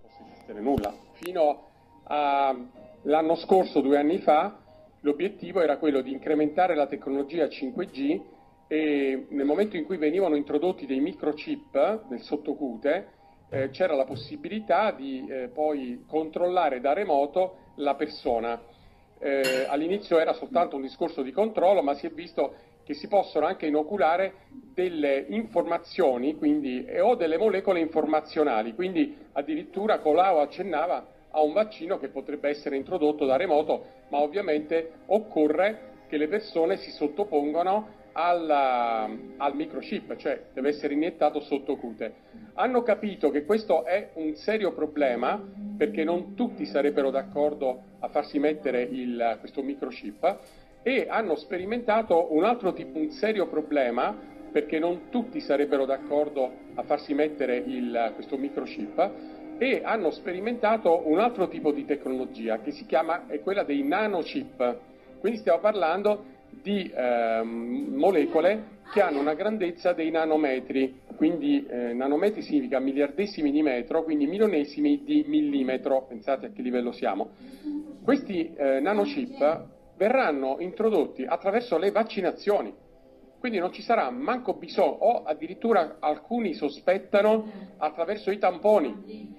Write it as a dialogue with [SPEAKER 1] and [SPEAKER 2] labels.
[SPEAKER 1] possa esistere nulla. Fino all'anno scorso, due anni fa, l'obiettivo era quello di incrementare la tecnologia 5G e nel momento in cui venivano introdotti dei microchip nel sottocute eh, c'era la possibilità di eh, poi controllare da remoto la persona. Eh, all'inizio era soltanto un discorso di controllo, ma si è visto che si possono anche inoculare delle informazioni quindi, o delle molecole informazionali, quindi addirittura Colau accennava a un vaccino che potrebbe essere introdotto da remoto, ma ovviamente occorre che le persone si sottopongano alla, al microchip, cioè deve essere iniettato sotto cute. Hanno capito che questo è un serio problema perché non tutti sarebbero d'accordo a farsi mettere il, questo microchip e hanno sperimentato un altro tipo, un serio problema perché non tutti sarebbero d'accordo a farsi mettere il, questo microchip e hanno sperimentato un altro tipo di tecnologia che si chiama è quella dei nanochip. Quindi stiamo parlando di eh, molecole che hanno una grandezza dei nanometri, quindi eh, nanometri significa miliardesimi di metro, quindi milionesimi di millimetro, pensate a che livello siamo. Questi eh, nanochip verranno introdotti attraverso le vaccinazioni. Quindi non ci sarà manco bisogno, o addirittura alcuni sospettano attraverso i tamponi.